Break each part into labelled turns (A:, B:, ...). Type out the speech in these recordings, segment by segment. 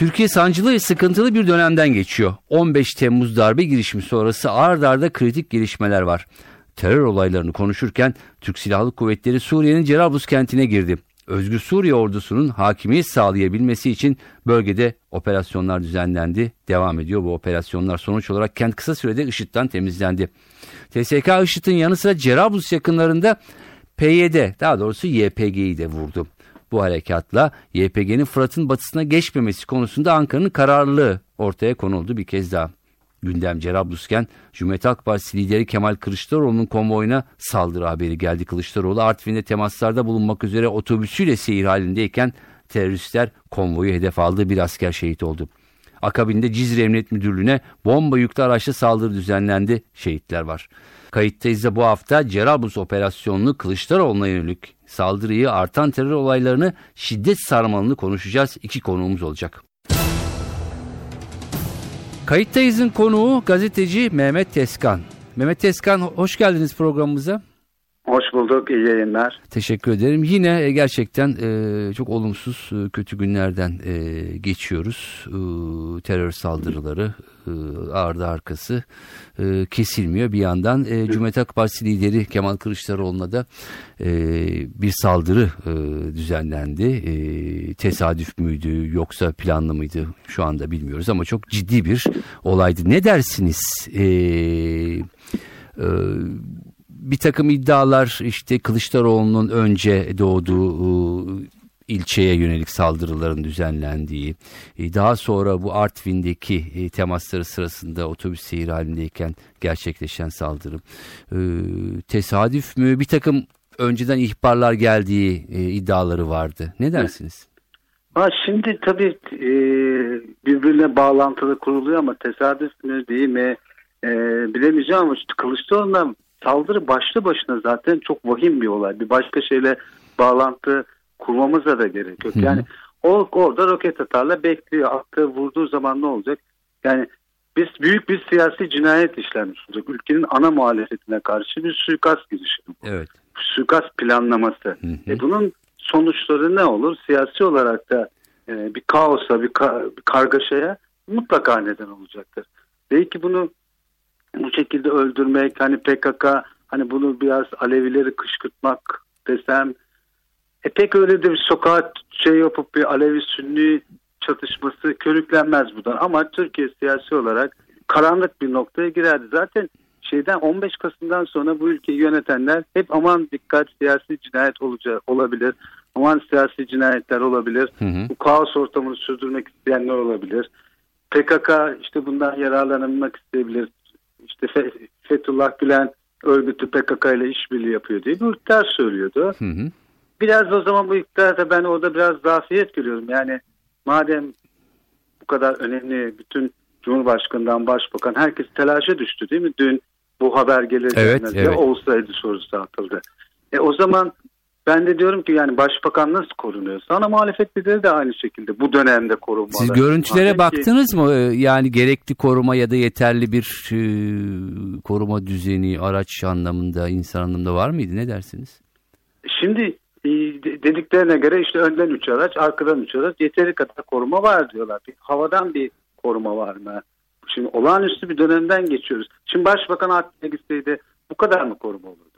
A: Türkiye sancılı sıkıntılı bir dönemden geçiyor. 15 Temmuz darbe girişimi sonrası ard arda kritik gelişmeler var. Terör olaylarını konuşurken Türk Silahlı Kuvvetleri Suriye'nin Cerablus kentine girdi. Özgür Suriye ordusunun hakimiyet sağlayabilmesi için bölgede operasyonlar düzenlendi. Devam ediyor bu operasyonlar. Sonuç olarak kent kısa sürede IŞİD'den temizlendi. TSK IŞİD'in yanı sıra Cerablus yakınlarında PYD daha doğrusu YPG'yi de vurdu. Bu harekatla YPG'nin Fırat'ın batısına geçmemesi konusunda Ankara'nın kararlılığı ortaya konuldu bir kez daha. Gündem Cerablusken Cumhuriyet Halk Partisi lideri Kemal Kılıçdaroğlu'nun konvoyuna saldırı haberi geldi. Kılıçdaroğlu Artvin'de temaslarda bulunmak üzere otobüsüyle seyir halindeyken teröristler konvoyu hedef aldı bir asker şehit oldu. Akabinde Cizre Emniyet Müdürlüğü'ne bomba yüklü araçla saldırı düzenlendi. Şehitler var. Kayıttayız da bu hafta Cerablus operasyonunu Kılıçdaroğlu'na yönelik saldırıyı, artan terör olaylarını, şiddet sarmalını konuşacağız. İki konuğumuz olacak. Kayıttayız'ın konuğu gazeteci Mehmet Teskan. Mehmet Teskan hoş geldiniz programımıza.
B: Hoş bulduk, iyi yayınlar.
A: Teşekkür ederim. Yine e, gerçekten e, çok olumsuz, e, kötü günlerden geçiyoruz. Terör saldırıları ardı arkası kesilmiyor. Bir yandan Cumhuriyet Halk Partisi lideri Kemal Kılıçdaroğlu'na da bir saldırı düzenlendi. Tesadüf müydü yoksa planlı mıydı şu anda bilmiyoruz ama çok ciddi bir olaydı. Ne dersiniz? E, bir takım iddialar işte Kılıçdaroğlu'nun önce doğduğu ilçeye yönelik saldırıların düzenlendiği, daha sonra bu Artvin'deki temasları sırasında otobüs seyir halindeyken gerçekleşen saldırı. Tesadüf mü? Bir takım önceden ihbarlar geldiği iddiaları vardı. Ne dersiniz?
B: Ha, şimdi tabii birbirine bağlantılı kuruluyor ama tesadüf mü değil mi bilemeyeceğim ama Kılıçdaroğlu'na saldırı başlı başına zaten çok vahim bir olay. Bir başka şeyle bağlantı kurmamıza da gerek yok. Yani o orada roket atarla bekliyor. Attığı vurduğu zaman ne olacak? Yani biz büyük bir siyasi cinayet işlenmiş olacak. Ülkenin ana muhalefetine karşı bir suikast girişimi.
A: Evet.
B: Suikast planlaması. Hı hı. E bunun sonuçları ne olur? Siyasi olarak da e, bir kaosa, bir, ka bir kargaşaya mutlaka neden olacaktır. Belki bunu bu şekilde öldürmek hani PKK hani bunu biraz Alevileri kışkırtmak desem e pek öyle de bir sokağa şey yapıp bir Alevi Sünni çatışması körüklenmez buradan ama Türkiye siyasi olarak karanlık bir noktaya girerdi. Zaten şeyden 15 Kasım'dan sonra bu ülkeyi yönetenler hep aman dikkat siyasi cinayet olacak olabilir. Aman siyasi cinayetler olabilir. Hı hı. Bu kaos ortamını sürdürmek isteyenler olabilir. PKK işte bundan yararlanmak isteyebilir işte Fethullah Gülen örgütü PKK ile işbirliği yapıyor diye bir iktidar söylüyordu. Hı hı. Biraz o zaman bu iktidarda ben orada biraz zafiyet görüyorum. Yani madem bu kadar önemli bütün Cumhurbaşkanı'ndan Başbakan herkes telaşa düştü değil mi? Dün bu haber gelir
A: evet, evet.
B: olsaydı sorusu atıldı. E o zaman ben de diyorum ki yani başbakan nasıl korunuyor? Sana muhalefet lideri de aynı şekilde bu dönemde korunmalı.
A: Siz görüntülere Madem baktınız mı? Ee, yani gerekli koruma ya da yeterli bir e, koruma düzeni, araç anlamında, insan anlamında var mıydı? Ne dersiniz?
B: Şimdi e, dediklerine göre işte önden üç araç, arkadan üç araç yeteri kadar koruma var diyorlar. Bir, havadan bir koruma var mı? Şimdi olağanüstü bir dönemden geçiyoruz. Şimdi başbakan Akden'e gitseydi bu kadar mı koruma olurdu?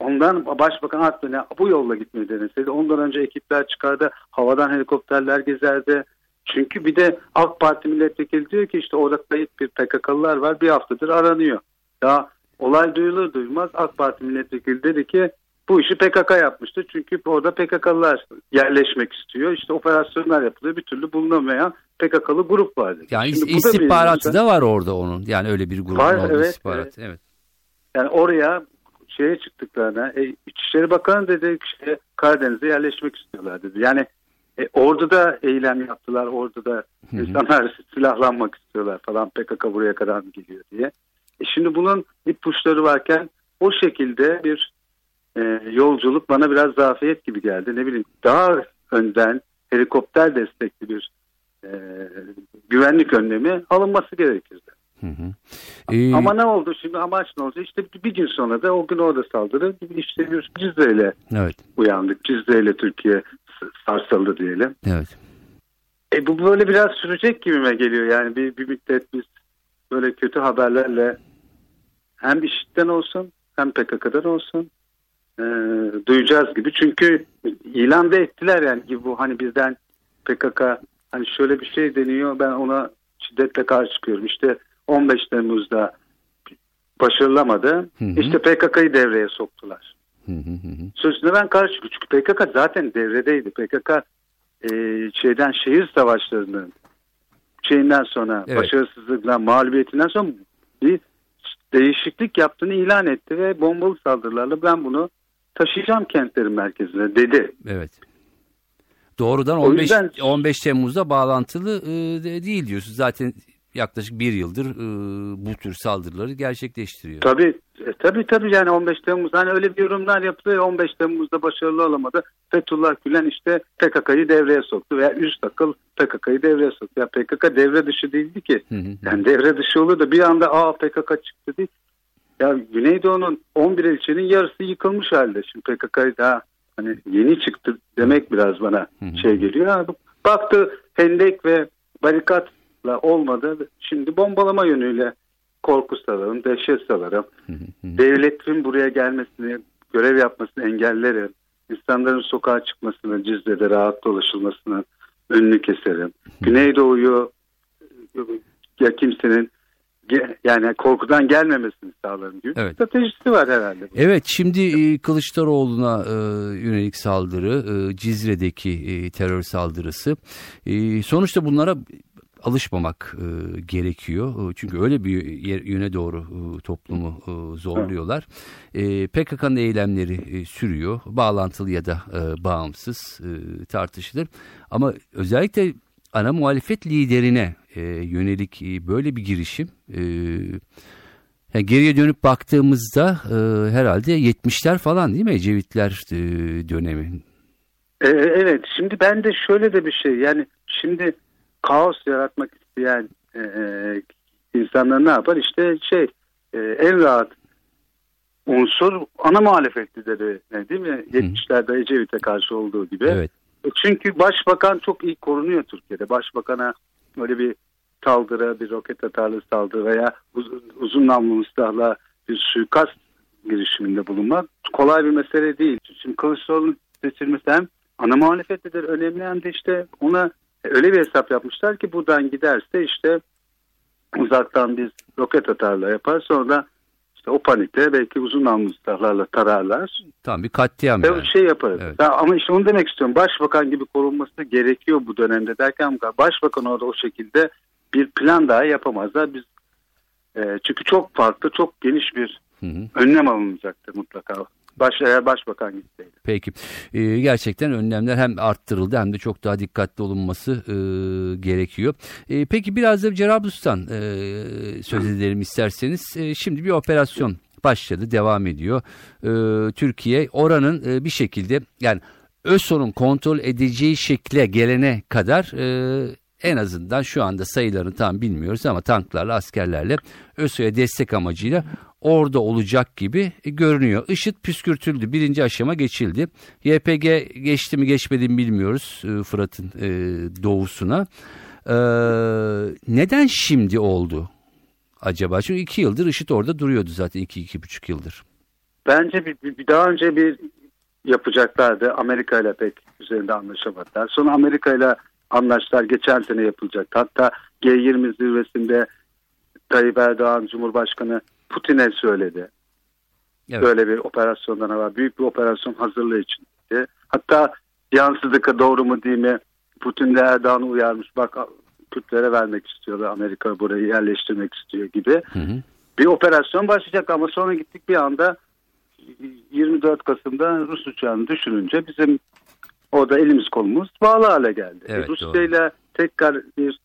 B: Ondan Başbakan Akdön'e bu yolla gitmeyi deneseydi. Ondan önce ekipler çıkardı. Havadan helikopterler gezerdi. Çünkü bir de AK Parti milletvekili diyor ki işte orada kayıt bir PKK'lılar var. Bir haftadır aranıyor. Ya olay duyulur duymaz AK Parti milletvekili dedi ki bu işi PKK yapmıştı. Çünkü orada PKK'lılar yerleşmek istiyor. İşte operasyonlar yapılıyor. Bir türlü bulunamayan PKK'lı grup var.
A: Yani Şimdi istihbaratı da, da var orada onun. Yani öyle bir grup var, evet, istihbarat. Evet. evet.
B: Yani oraya şeye çıktıklarına e, İçişleri Bakanı dedi işte Karadeniz'e yerleşmek istiyorlar dedi. Yani e, orada da eylem yaptılar. Orada da insanlar silahlanmak istiyorlar falan PKK buraya kadar mı geliyor diye. E şimdi bunun ipuçları varken o şekilde bir e, yolculuk bana biraz zafiyet gibi geldi. Ne bileyim daha önden helikopter destekli bir e, güvenlik önlemi alınması gerekirdi.
A: Hı hı. Ee,
B: Ama ne oldu şimdi amaç ne oldu? İşte bir, gün sonra da o gün orada saldırı işte Cizre ile
A: evet,
B: uyandık. Cizre ile Türkiye sarsıldı diyelim.
A: evet.
B: E bu böyle biraz sürecek gibime geliyor. Yani bir, bir müddet biz böyle kötü haberlerle hem IŞİD'den olsun hem PKK'dan olsun e, duyacağız gibi. Çünkü ilan da ettiler yani ki bu hani bizden PKK hani şöyle bir şey deniyor ben ona şiddetle karşı çıkıyorum. İşte 15 Temmuz'da başarılamadı.
A: Hı hı.
B: İşte PKK'yı devreye soktular.
A: Hı hı hı.
B: Sözüne ben karşı. Çünkü PKK zaten devredeydi. PKK e, şeyden şehir savaşlarının şeyinden sonra
A: Evet.
B: başarısızlıkla mağlubiyetinden sonra bir değişiklik yaptığını ilan etti ve bombalı saldırılarla ben bunu taşıyacağım kentlerin merkezine dedi.
A: Evet. Doğrudan
B: O
A: 15
B: yüzden-
A: 15 Temmuz'da bağlantılı e, de- değil diyorsun. Zaten yaklaşık bir yıldır e, bu tür saldırıları gerçekleştiriyor.
B: Tabii e, tabii tabii yani 15 Temmuz hani öyle bir yorumlar yapılıyor 15 Temmuz'da başarılı olamadı. Fethullah Gülen işte PKK'yı devreye soktu veya üst akıl PKK'yı devreye soktu. Ya PKK devre dışı değildi ki.
A: Hı hı.
B: Yani devre dışı olur da bir anda aa PKK çıktı değil. Ya Güneydoğu'nun 11 ilçenin yarısı yıkılmış halde. Şimdi PKK'yı daha hani yeni çıktı demek biraz bana
A: Hı hı.
B: şey geliyor. Bu- baktı hendek ve barikatla olmadı. Şimdi bombalama yönüyle korku salarım, dehşet salarım. Devletin buraya gelmesini, görev yapmasını engellerim. İnsanların sokağa çıkmasını, Cizre'de rahat dolaşılmasını önünü keserim. Güneydoğu'yu ya kimsenin yani korkudan gelmemesini sağlarım gibi
A: Evet.
B: stratejisi var herhalde.
A: Evet şimdi e, Kılıçdaroğlu'na e, yönelik saldırı, e, Cizre'deki terör saldırısı. Sonuçta bunlara alışmamak e, gerekiyor. E, Çünkü öyle bir yöne doğru e, toplumu e, zorluyorlar. E, PKK'nın eylemleri e, sürüyor. Bağlantılı ya da e, bağımsız e, tartışılır. Ama özellikle ana muhalefet liderine e, yönelik e, böyle bir girişim e, yani geriye dönüp baktığımızda e, herhalde 70'ler falan değil mi Ecevitler e, dönemi?
B: Ee, evet şimdi ben de şöyle de bir şey yani şimdi kaos yaratmak isteyen e, e, insanlar ne yapar işte şey e, en rahat unsur ana muhalefet lideri ne, değil mi? 70'lerde Ecevit'e karşı olduğu gibi.
A: Evet.
B: E, Çünkü başbakan çok iyi korunuyor Türkiye'de. Başbakana öyle bir saldırı, bir roket atarlı saldırı veya uzun, uzun namlulu silahla bir suikast girişiminde bulunmak kolay bir mesele değil. Şimdi Kılıçdaroğlu'nun seçilmesi hem ana muhalefet lideri önemli hem de işte ona öyle bir hesap yapmışlar ki buradan giderse işte uzaktan biz roket atarla yapar sonra da işte o panikte belki uzun silahlarla tararlar.
A: Tam bir katliam yani.
B: şey yaparız.
A: Evet.
B: Ya ama işte onu demek istiyorum. Başbakan gibi korunması gerekiyor bu dönemde derken başbakan orada o şekilde bir plan daha yapamazlar. Biz e, çünkü çok farklı, çok geniş bir
A: Hı hı.
B: önlem alınacaktır mutlaka. Baş, eğer başbakan gitseydi.
A: Peki. E, gerçekten önlemler hem arttırıldı hem de çok daha dikkatli olunması e, gerekiyor. E, peki biraz da Cerablus'tan e, söz edelim isterseniz. E, şimdi bir operasyon başladı, devam ediyor. E, Türkiye oranın e, bir şekilde yani ÖSO'nun kontrol edeceği şekle gelene kadar e, en azından şu anda sayılarını tam bilmiyoruz ama tanklarla askerlerle ÖSO'ya destek amacıyla orada olacak gibi görünüyor. IŞİD püskürtüldü. Birinci aşama geçildi. YPG geçti mi geçmedi mi bilmiyoruz e, Fırat'ın e, doğusuna. E, neden şimdi oldu acaba? Çünkü iki yıldır IŞİD orada duruyordu zaten iki iki buçuk yıldır.
B: Bence bir, bir- daha önce bir yapacaklardı. Amerika ile pek üzerinde anlaşamadılar. Sonra Amerika ile anlaştılar. Geçen sene yapılacaktı. Hatta G20 zirvesinde Tayyip Erdoğan Cumhurbaşkanı Putin'e söyledi.
A: Evet.
B: Böyle bir operasyondan var. Büyük bir operasyon hazırlığı için. Hatta yansıdık doğru mu değil mi? Putin de Erdoğan'ı uyarmış. Bak Kürtlere vermek istiyor. Amerika burayı yerleştirmek istiyor gibi.
A: Hı hı.
B: Bir operasyon başlayacak ama sonra gittik bir anda 24 Kasım'da Rus uçağını düşürünce bizim orada elimiz kolumuz bağlı hale geldi.
A: Evet,
B: Rusya ile tekrar bir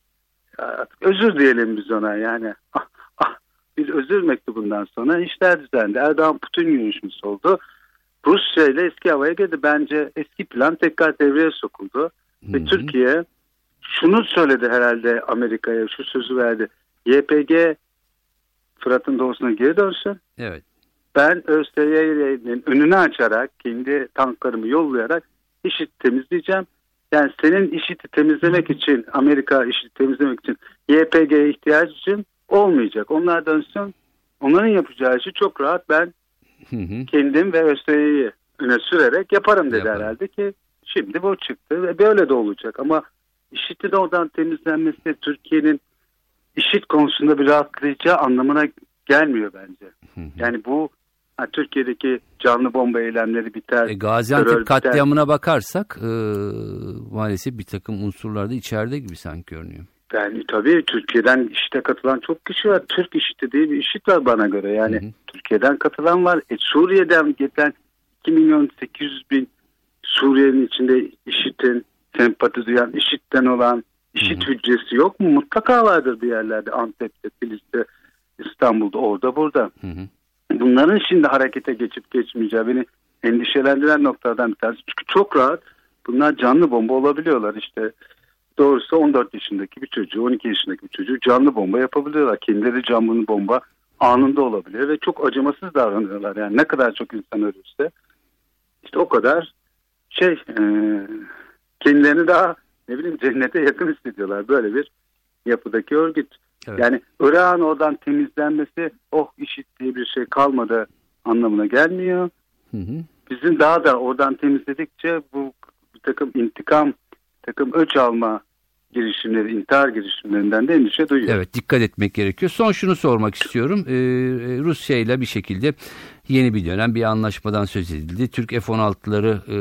B: artık özür diyelim biz ona yani ah, ah, bir özür mektubundan sonra işler düzendi. Erdoğan Putin görüşmesi oldu. Rusya ile eski havaya girdi. Bence eski plan tekrar devreye sokuldu. Ve
A: Hı hı.
B: Türkiye şunu söyledi herhalde Amerika'ya şu sözü verdi. YPG Fırat'ın doğusuna geri dönsün.
A: Evet.
B: Ben ÖSYR'nin önünü açarak kendi tanklarımı yollayarak IŞİD temizleyeceğim. Yani senin IŞİD'i temizlemek için Amerika IŞİD'i temizlemek için YPG'ye ihtiyacın olmayacak. Onlar dönsün. Onların yapacağı işi çok rahat ben
A: Hı hı.
B: kendim ve ÖSYR'yi öne sürerek yaparım dedi
A: Yaparım.
B: herhalde ki şimdi bu çıktı ve böyle de olacak ama IŞİD'in oradan temizlenmesi Türkiye'nin IŞİD konusunda bir rahatlayacağı anlamına gelmiyor bence.
A: Hı hı.
B: Yani bu ha, Türkiye'deki canlı bomba eylemleri biter.
A: E, Gaziantep
B: biter.
A: katliamına bakarsak e, maalesef bir takım unsurlar da içeride gibi sanki görünüyor.
B: Yani tabii Türkiye'den IŞİD'e katılan çok kişi var. Türk IŞİD'i değil bir IŞİD var bana göre. Yani
A: Hı hı.
B: Türkiye'den katılan var. E, Suriye'den gelen 2 milyon 800 bin Suriye'nin içinde IŞİD'in sempati duyan, IŞİD'den olan IŞİD
A: Hı hı.
B: hücresi yok mu? Mutlaka vardır bir yerlerde. Antep'te, Filis'te, İstanbul'da, orada, burada.
A: Hı hı.
B: Bunların şimdi harekete geçip geçmeyeceği beni endişelendiren noktalardan bir tanesi. Çünkü çok rahat bunlar canlı bomba olabiliyorlar işte. Doğrusu 14 yaşındaki bir çocuğu, 12 yaşındaki bir çocuğu canlı bomba yapabiliyorlar. Kendileri canlı bomba anında olabiliyor ve çok acımasız davranıyorlar. Yani ne kadar çok insan ölürse işte o kadar şey e, kendilerini daha ne bileyim cennete yakın hissediyorlar. Böyle bir yapıdaki örgüt.
A: Evet.
B: Yani Irak'ın oradan temizlenmesi oh işit diye bir şey kalmadı anlamına gelmiyor.
A: Hı hı.
B: Bizim daha da oradan temizledikçe bu bir takım intikam, bir takım öç alma girişimleri, intihar girişimlerinden de endişe duyuyor.
A: Evet dikkat etmek gerekiyor. Son şunu sormak istiyorum. Ee, Rusya ile bir şekilde yeni bir dönem bir anlaşmadan söz edildi. Türk F-16'ları e,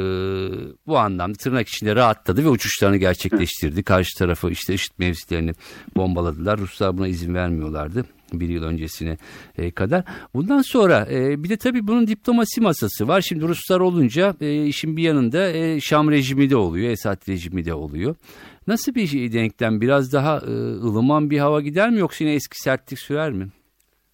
A: bu anlamda tırnak içinde rahatladı ve uçuşlarını gerçekleştirdi. Karşı tarafı işte IŞİD mevzilerini bombaladılar. Ruslar buna izin vermiyorlardı bir yıl öncesine e, kadar. Bundan sonra e, bir de tabii bunun diplomasi masası var. Şimdi Ruslar olunca e, işin bir yanında Şam rejimi de oluyor, Esad rejimi de oluyor. Nasıl bir denklem? Biraz daha ılıman bir hava gider mi yoksa yine eski sertlik sürer mi?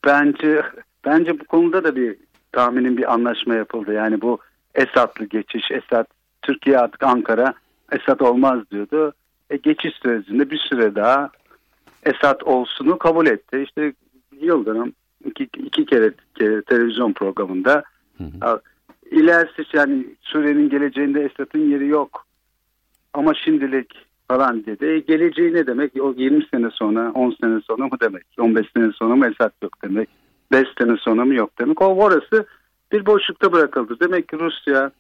B: Bence bence bu konuda da bir tahminin bir anlaşma yapıldı. Yani bu Esad'lı geçiş, Esad Türkiye artık Ankara Esad olmaz diyordu. E, geçiş sürecinde bir süre daha Esad olsunu kabul etti. İşte Yıldırım iki, iki kere, kere televizyon programında
A: Hı hı.
B: "Ya, ilerisi yani Suriye'nin geleceğinde Esad'ın yeri yok. Ama şimdilik falan dedi. E, geleceği ne demek? O 20 sene sonra, 10 sene sonra mı demek? 15 sene sonra mı Esad yok demek? 5 sene sonra mı yok demek? O orası bir boşlukta bırakıldı. Demek ki Rusya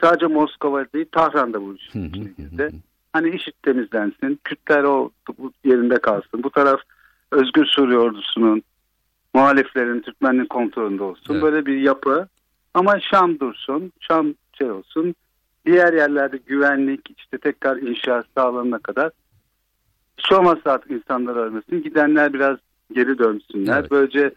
B: sadece Moskova değil Tahran'da bu işin içine girdi. Hani IŞİD temizlensin, Kürtler o yerinde kalsın. Bu taraf Özgür Suriye ordusunun muhaliflerin Türkmenlik kontrolünde olsun.
A: Evet.
B: Böyle bir yapı. Ama Şam dursun, Şam şey olsun. Diğer yerlerde güvenlik işte tekrar inşaat sağlanana kadar hiç olmazsa artık insanlar ölmesin. Gidenler biraz geri dönsünler.
A: Evet.
B: Böylece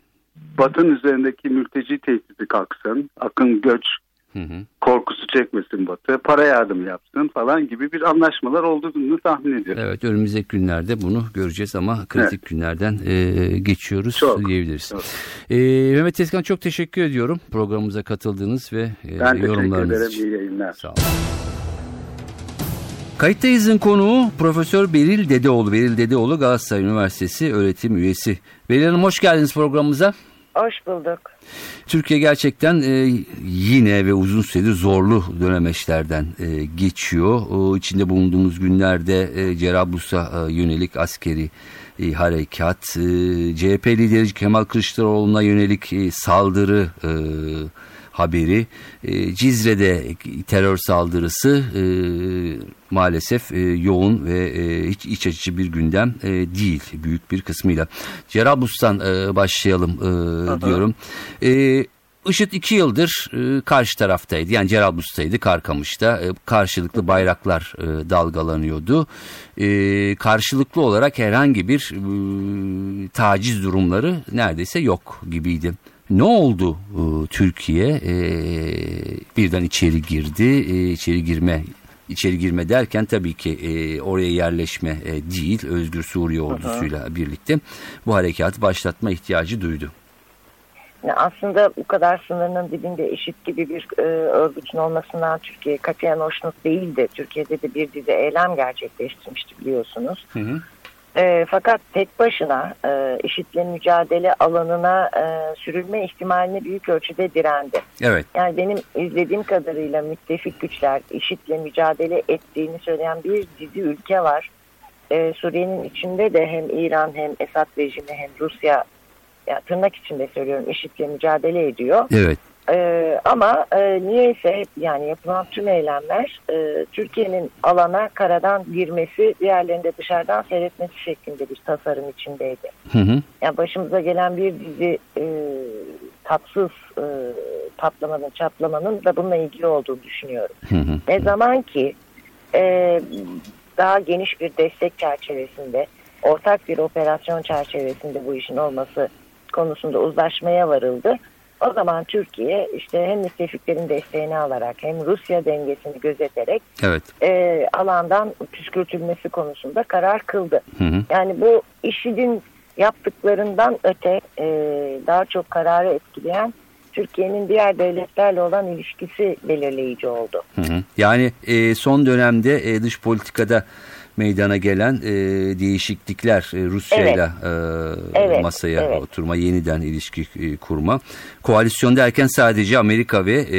B: Batın üzerindeki mülteci tehdidi kalksın. Akın göç
A: Hı hı.
B: korkusu çekmesin Batı. Para yardım yapsın falan gibi bir anlaşmalar olduğunu tahmin ediyorum.
A: Evet önümüzdeki günlerde bunu göreceğiz ama kritik günlerden e, geçiyoruz
B: Çok,
A: diyebiliriz.
B: çok.
A: E, Mehmet Tezkan çok teşekkür ediyorum programımıza katıldığınız ve e,
B: Ben teşekkür
A: yorumlarınız
B: ederim.
A: için.
B: İyi yayınlar.
A: Sağ olun. Kayıttayız'ın konuğu Profesör Beril Dedeoğlu. Beril Dedeoğlu Galatasaray Üniversitesi öğretim üyesi. Beril Hanım hoş geldiniz programımıza.
C: Hoş bulduk.
A: Türkiye gerçekten e, yine ve uzun süredir zorlu dönemeçlerden e, geçiyor. O içinde bulunduğumuz günlerde e, Cerablus'a e, yönelik askeri e, harekat, e, CHP lideri Kemal Kılıçdaroğlu'na yönelik e, saldırı e, haberi, e, Cizre'de terör saldırısı e, maalesef e, yoğun ve e, hiç iç açıcı bir gündem e, değil büyük bir kısmıyla. Cerablus'tan e, başlayalım e, diyorum. E, IŞİD iki yıldır e, karşı taraftaydı. Yani Cerablus'taydı, Karkamış'ta. E, karşılıklı bayraklar e, dalgalanıyordu. E, karşılıklı olarak herhangi bir e, taciz durumları neredeyse yok gibiydi. Ne oldu e, Türkiye? E, birden içeri girdi. E, içeri girme içeri girme derken tabii ki e, oraya yerleşme e, değil. Özgür Suriye ordusuyla birlikte bu harekatı başlatma ihtiyacı duydu.
C: Aslında bu kadar sınırının dibinde eşit gibi bir e, örgütün olmasından Türkiye katiyen hoşnut değildi. Türkiye'de de bir dizi eylem gerçekleştirmişti biliyorsunuz.
A: Hı hı.
C: E, fakat tek başına e, IŞİD'le mücadele alanına e, sürülme ihtimaline büyük ölçüde direndi.
A: Evet.
C: Yani benim izlediğim kadarıyla müttefik güçler IŞİD'le mücadele ettiğini söyleyen bir dizi ülke var. E, Suriye'nin içinde de hem İran hem Esad rejimi hem Rusya ya tırnak içinde söylüyorum IŞİD'le mücadele ediyor.
A: Evet.
C: Ee, ama e, niyeyse yani yapılan tüm eylemler e, Türkiye'nin alana karadan girmesi, diğerlerinde dışarıdan seyretmesi şeklinde bir tasarım içindeydi.
A: Hı hı.
C: Yani başımıza gelen bir dizi e, tatsız e, patlamanın, çatlamanın da bununla ilgili olduğunu düşünüyorum.
A: Hı hı.
C: Ne zaman ki e, daha geniş bir destek çerçevesinde, ortak bir operasyon çerçevesinde bu işin olması konusunda uzlaşmaya varıldı. O zaman Türkiye işte hem müttefiklerin desteğini alarak hem Rusya dengesini gözeterek
A: Evet.
C: e, alandan püskürtülmesi konusunda karar kıldı.
A: Hı hı.
C: Yani bu IŞİD'in yaptıklarından öte e, daha çok kararı etkileyen Türkiye'nin diğer devletlerle olan ilişkisi belirleyici oldu.
A: Hı hı. Yani e, son dönemde e, dış politikada meydana gelen e, değişiklikler e, Rusya'yla e,
C: Evet,
A: masaya
C: evet.
A: oturma, yeniden ilişki e, kurma. Koalisyon derken sadece Amerika ve e,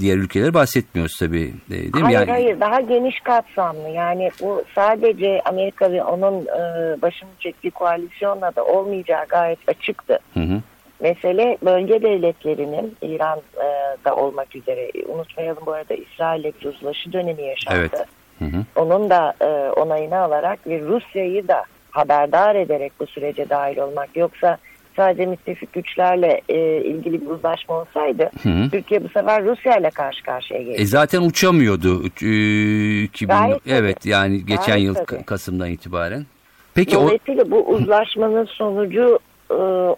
A: diğer ülkeler bahsetmiyoruz tabii. e, değil mi?
C: hayır
A: Yani,
C: hayır daha geniş kapsamlı yani bu sadece Amerika ve onun e, başını çektiği koalisyonla da olmayacağı gayet açıktı.
A: Hı hı.
C: Mesele bölge devletlerinin İran'da olmak üzere unutmayalım bu arada İsrail'le bir uzlaşı dönemi yaşandı.
A: Evet. Hı hı.
C: Onun da e, onayını alarak ve Rusya'yı da haberdar ederek bu sürece dahil olmak. Yoksa sadece müttefik güçlerle e, ilgili bir uzlaşma olsaydı
A: Hı hı.
C: Türkiye bu sefer Rusya ile karşı karşıya gelecek.
A: E zaten uçamıyordu. E, 2000,
C: Gayet tabii.
A: evet yani geçen
C: Gayet
A: yıl
C: tabii.
A: Kasım'dan itibaren. Peki o
C: Dolayısıyla bu uzlaşmanın sonucu e,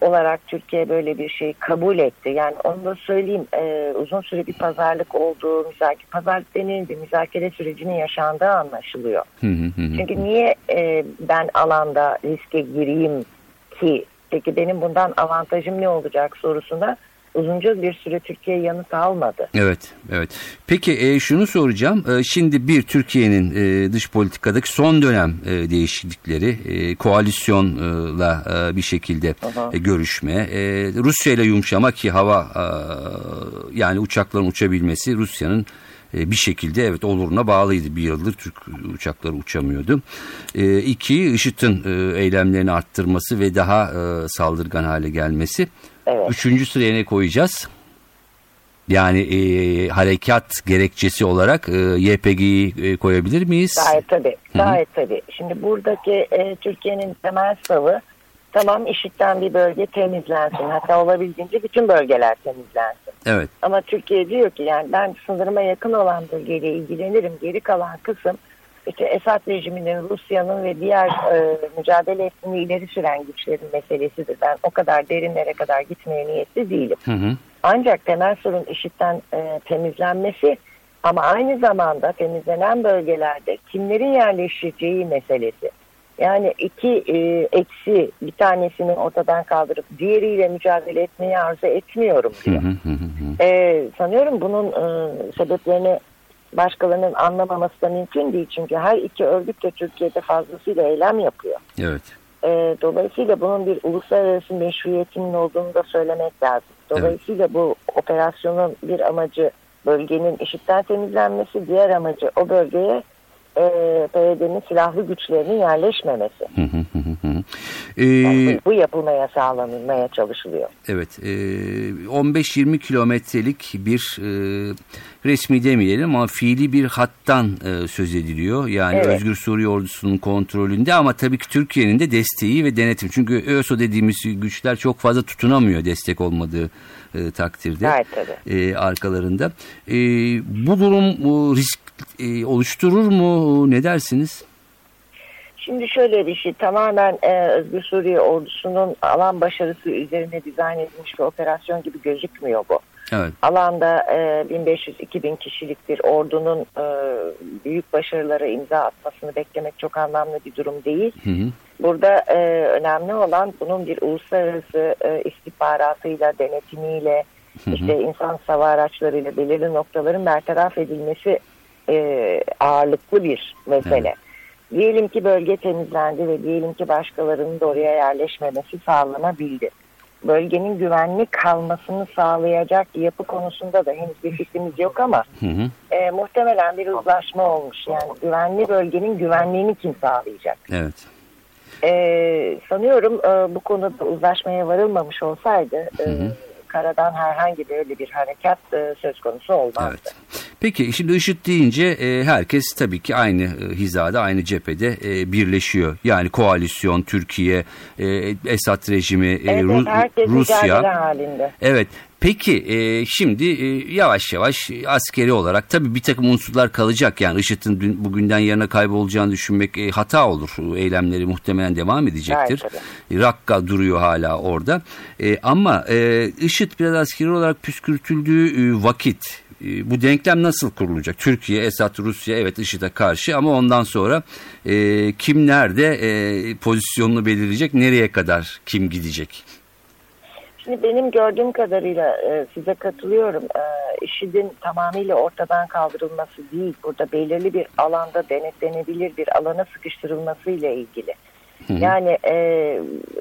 C: olarak Türkiye böyle bir şey kabul etti. Yani onu da söyleyeyim e, uzun süre bir pazarlık olduğu, müzakere, pazarlık denildi, müzakere sürecinin yaşandığı anlaşılıyor. Çünkü niye e, ben alanda riske gireyim ki peki benim bundan avantajım ne olacak sorusuna uzunca bir süre Türkiye yanıt almadı.
A: Evet, evet. Peki e, şunu soracağım. E, şimdi bir Türkiye'nin e, dış politikadaki son dönem e, değişiklikleri, e, koalisyonla e, bir şekilde e, görüşme, e, Rusya ile yumuşama ki hava e, yani uçakların uçabilmesi Rusya'nın e, bir şekilde evet oluruna bağlıydı. Bir yıldır Türk uçakları uçamıyordu. E, iki, IŞİD'in e, eylemlerini arttırması ve daha e, saldırgan hale gelmesi.
C: Evet.
A: Üçüncü sıraya ne koyacağız? Yani e, harekat gerekçesi olarak e, YPG'yi e, koyabilir miyiz?
C: Gayet tabii. Gayet tabii. Şimdi buradaki e, Türkiye'nin temel savı tamam IŞİD'den bir bölge temizlensin. Hatta olabildiğince bütün bölgeler temizlensin.
A: Evet.
C: Ama Türkiye diyor ki yani ben sınırıma yakın olan bölgeyle ilgilenirim. Geri kalan kısım işte Esad rejiminin, Rusya'nın ve diğer e, mücadele ettiğini ileri süren güçlerin meselesidir. Ben o kadar derinlere kadar gitmeye niyetli değilim.
A: Hı hı.
C: Ancak temel sorun IŞİD'den e, temizlenmesi ama aynı zamanda temizlenen bölgelerde kimlerin yerleşeceği meselesi. Yani iki e, eksi bir tanesini ortadan kaldırıp diğeriyle mücadele etmeyi arzu etmiyorum diyor.
A: hı hı hı.
C: E, sanıyorum bunun e, sebeplerini başkalarının anlamaması da mümkün değil. Çünkü her iki örgüt de Türkiye'de fazlasıyla eylem yapıyor.
A: Evet.
C: E, dolayısıyla bunun bir uluslararası meşruiyetinin olduğunu da söylemek lazım. Dolayısıyla bu operasyonun bir amacı bölgenin IŞİD'den temizlenmesi, diğer amacı o bölgeye e, PYD'nin silahlı güçlerinin yerleşmemesi.
A: Hı hı hı hı hı. Ee,
C: Yani bu, bu yapılmaya sağlanılmaya çalışılıyor.
A: Evet, e, 15-20 kilometrelik bir e, resmi demeyelim ama fiili bir hattan e, söz ediliyor. Yani
C: Evet.
A: Özgür Suriye ordusunun kontrolünde ama tabii ki Türkiye'nin de desteği ve denetim. Çünkü ÖSO dediğimiz güçler çok fazla tutunamıyor destek olmadığı e, takdirde
C: Gayet tabii.
A: e, arkalarında. E, bu durum bu risk e, oluşturur mu? Ne dersiniz?
C: Şimdi şöyle bir şey tamamen e, Özgür Suriye ordusunun alan başarısı üzerine dizayn edilmiş bir operasyon gibi gözükmüyor bu.
A: Evet.
C: Alanda e, 1500-2000 kişilik bir ordunun e, büyük başarılara imza atmasını beklemek çok anlamlı bir durum değil.
A: Hı hı.
C: Burada e, önemli olan bunun bir uluslararası e, istihbaratıyla, denetimiyle, işte insan sava araçlarıyla belirli noktaların bertaraf edilmesi e, ağırlıklı bir mesele. Diyelim ki bölge temizlendi ve diyelim ki başkalarının da oraya yerleşmemesi sağlanabildi. Bölgenin güvenli kalmasını sağlayacak yapı konusunda da henüz bir fikrimiz yok ama
A: Hı hı.
C: e, muhtemelen bir uzlaşma olmuş. Yani güvenli bölgenin güvenliğini kim sağlayacak?
A: Evet.
C: Ee, sanıyorum e, bu konuda uzlaşmaya varılmamış olsaydı e, karadan herhangi böyle bir harekat e, söz konusu olmazdı.
A: Evet. Peki şimdi IŞİD deyince e, herkes tabii ki aynı e, hizada, aynı cephede e, birleşiyor. Yani koalisyon, Türkiye, e, Esad rejimi, e,
C: Evet,
A: Ru-
C: herkes
A: Rusya.
C: halinde.
A: Evet. Peki e, şimdi e, yavaş yavaş askeri olarak tabii bir takım unsurlar kalacak. Yani IŞİD'in dün- bugünden yarına kaybolacağını düşünmek e, hata olur. Eylemleri muhtemelen devam edecektir.
C: Evet,
A: Rakka duruyor hala orada. E, ama e, IŞİD biraz askeri olarak püskürtüldüğü e, vakit e, bu denklem nasıl kurulacak? Türkiye, Esad, Rusya evet IŞİD'e karşı ama ondan sonra e, kim nerede e, pozisyonunu belirleyecek? Nereye kadar kim gidecek?
C: Şimdi benim gördüğüm kadarıyla e, size katılıyorum. E, IŞİD'in tamamıyla ortadan kaldırılması değil, burada belirli bir alanda denetlenebilir bir alana sıkıştırılması ile ilgili. Yani e,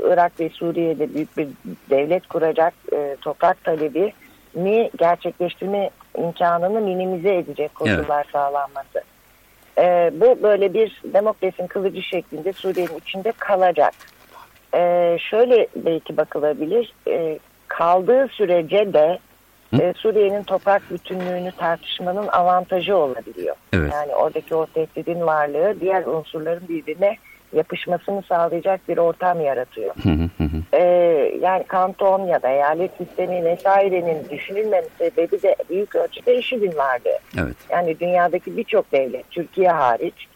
C: Irak ve Suriye'de büyük bir devlet kuracak e, toprak talebi ni gerçekleştirme imkanını minimize edecek koşullar sağlanması. E, bu böyle bir demokrasinin kılıcı şeklinde Suriye'nin içinde kalacak. E, şöyle belki bakılabilir. E, kaldığı sürece de e, Suriye'nin toprak bütünlüğünü tartışmanın avantajı olabiliyor.
A: Evet.
C: Yani oradaki o tehdidin varlığı diğer unsurların birbirine yapışmasını sağlayacak bir ortam yaratıyor.
A: Hı hı hı hı.
C: Ee, yani kanton ya da eyalet sistemi vesairenin düşünülmemi sebebi de büyük ölçüde IŞİD'in varlığı.
A: Evet.
C: Yani dünyadaki birçok devlet, Türkiye hariç,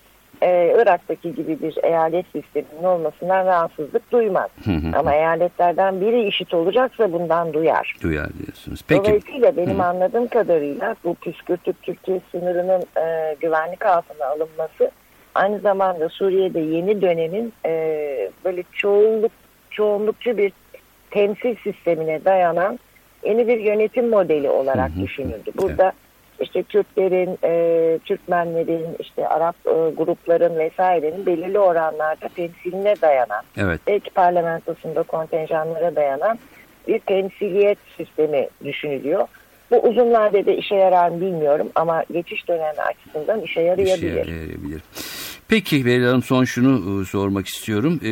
C: e, Irak'taki gibi bir eyalet sisteminin olmasından rahatsızlık duymaz.
A: Hı hı.
C: Ama eyaletlerden biri IŞİD olacaksa bundan duyar.
A: Duyar diyorsunuz. Peki.
C: Dolayısıyla benim anladığım kadarıyla bu püskürtüp Türkiye sınırının e, güvenlik altına alınması aynı zamanda Suriye'de yeni dönemin e, böyle çoğunluk çoğunlukçu bir temsil sistemine dayanan yeni bir yönetim modeli olarak düşünüldü. Burada işte Kürtlerin, e, Türkmenlerin, işte Arap e, grupların vesairenin belirli oranlarda temsiline dayanan
A: Evet.
C: belki parlamentosunda kontenjanlara dayanan bir temsiliyet sistemi düşünülüyor. Bu uzun vadede işe yarar mı bilmiyorum ama geçiş dönemi açısından işe
A: İşe
C: yarayabilir.
A: yarayabilir. Peki Beril Hanım son şunu e, sormak istiyorum. E,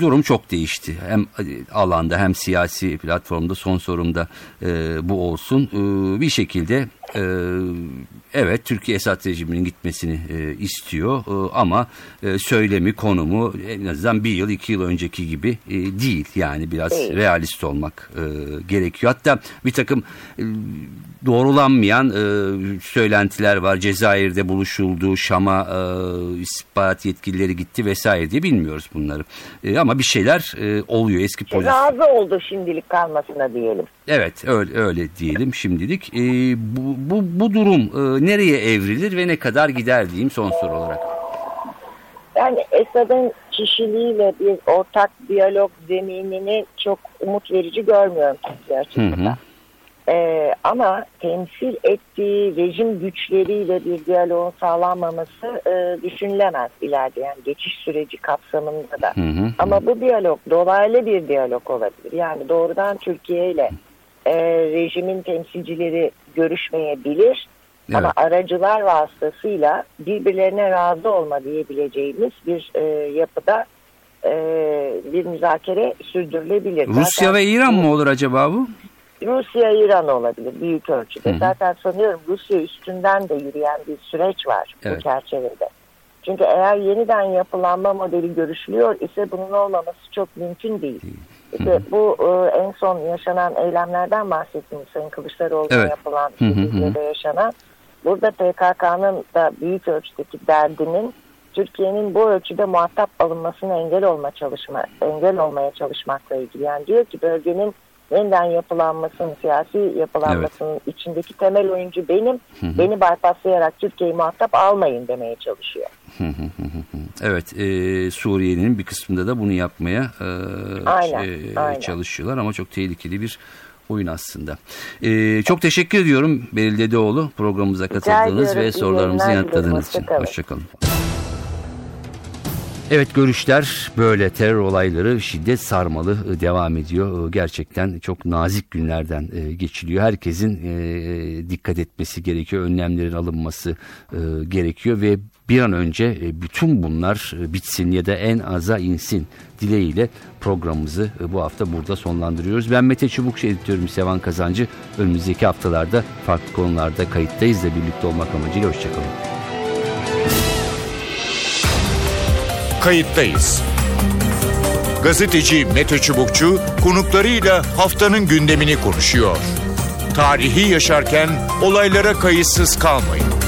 A: durum çok değişti. Hem e, alanda hem siyasi platformda son sorumda e, bu olsun. E, bir şekilde e, evet Türkiye Esad rejiminin gitmesini e, istiyor e, ama e, söylemi konumu en azından bir yıl iki yıl önceki gibi e, değil. Yani biraz
C: Değil.
A: realist olmak e, gerekiyor. Hatta bir takım e, doğrulanmayan e, söylentiler var. Cezayir'de buluşuldu, Şam'a e, istihbarat yetkilileri gitti vesaire diye bilmiyoruz bunları. E, ama bir şeyler e, oluyor eski polis.
C: Razı oldu şimdilik kalmasına diyelim.
A: Evet öyle, öyle diyelim şimdilik. E, bu, bu, bu durum e, nereye evrilir ve ne kadar gider diyeyim son soru olarak.
C: Yani Esad'ın kişiliğiyle bir ortak diyalog zeminini çok umut verici görmüyorum Türkiye
A: Hı hı.
C: Ee, ama temsil ettiği rejim güçleriyle bir diyaloğun sağlanmaması e, düşünülemez ileride yani geçiş süreci kapsamında da.
A: Hı hı.
C: Ama bu diyalog dolaylı bir diyalog olabilir. Yani doğrudan Türkiye ile e, rejimin temsilcileri görüşmeyebilir.
A: Evet.
C: Ama aracılar vasıtasıyla birbirlerine razı olma diyebileceğimiz bir e, yapıda e, bir müzakere sürdürülebilir.
A: Rusya
C: Zaten
A: ve İran mı olur acaba bu?
C: Rusya İran olabilir büyük ölçüde.
A: Hı hı.
C: Zaten sanıyorum Rusya üstünden de yürüyen bir süreç var
A: Evet.
C: bu çerçevede. Çünkü eğer yeniden yapılanma modeli görüşülüyor ise bunun olmaması çok mümkün değil. İşte bu e, en son yaşanan eylemlerden bahsettiniz Sayın Kılıçdaroğlu'na
A: Evet.
C: yapılan
A: Hı hı hı.
C: Suriye'de yaşanan. Burada PKK'nın da büyük ölçüdeki derdinin Türkiye'nin bu ölçüde muhatap alınmasına engel olma çalışma, engel olmaya çalışmakla ilgili. Yani diyor ki bölgenin yeniden yapılanmasının, siyasi yapılanmasının içindeki temel oyuncu benim. Beni bypasslayarak Türkiye'yi muhatap almayın demeye çalışıyor.
A: Evet, e, Suriye'nin bir kısmında da bunu yapmaya e,
C: Aynen,
A: e,
C: aynen.
A: çalışıyorlar ama çok tehlikeli bir oyun aslında. E, çok teşekkür ediyorum Beril Dedeoğlu programımıza katıldığınız ve sorularımızı yanıtladığınız için. Hoşçakalın. Evet görüşler böyle terör olayları şiddet sarmalı e, devam ediyor. E, Gerçekten çok nazik günlerden e, geçiliyor. Herkesin dikkat etmesi gerekiyor. Önlemlerin alınması gerekiyor ve bir an önce e, bütün bunlar e, bitsin ya da en aza insin dileğiyle programımızı e, bu hafta burada sonlandırıyoruz. Ben Mete Çubukçu editörüm Sevan Kazancı. Önümüzdeki haftalarda farklı konularda kayıttayız da birlikte olmak amacıyla hoşçakalın.
D: Kayıttayız. Gazeteci Mete Çubukçu konuklarıyla haftanın gündemini konuşuyor. Tarihi yaşarken olaylara kayıtsız kalmayın.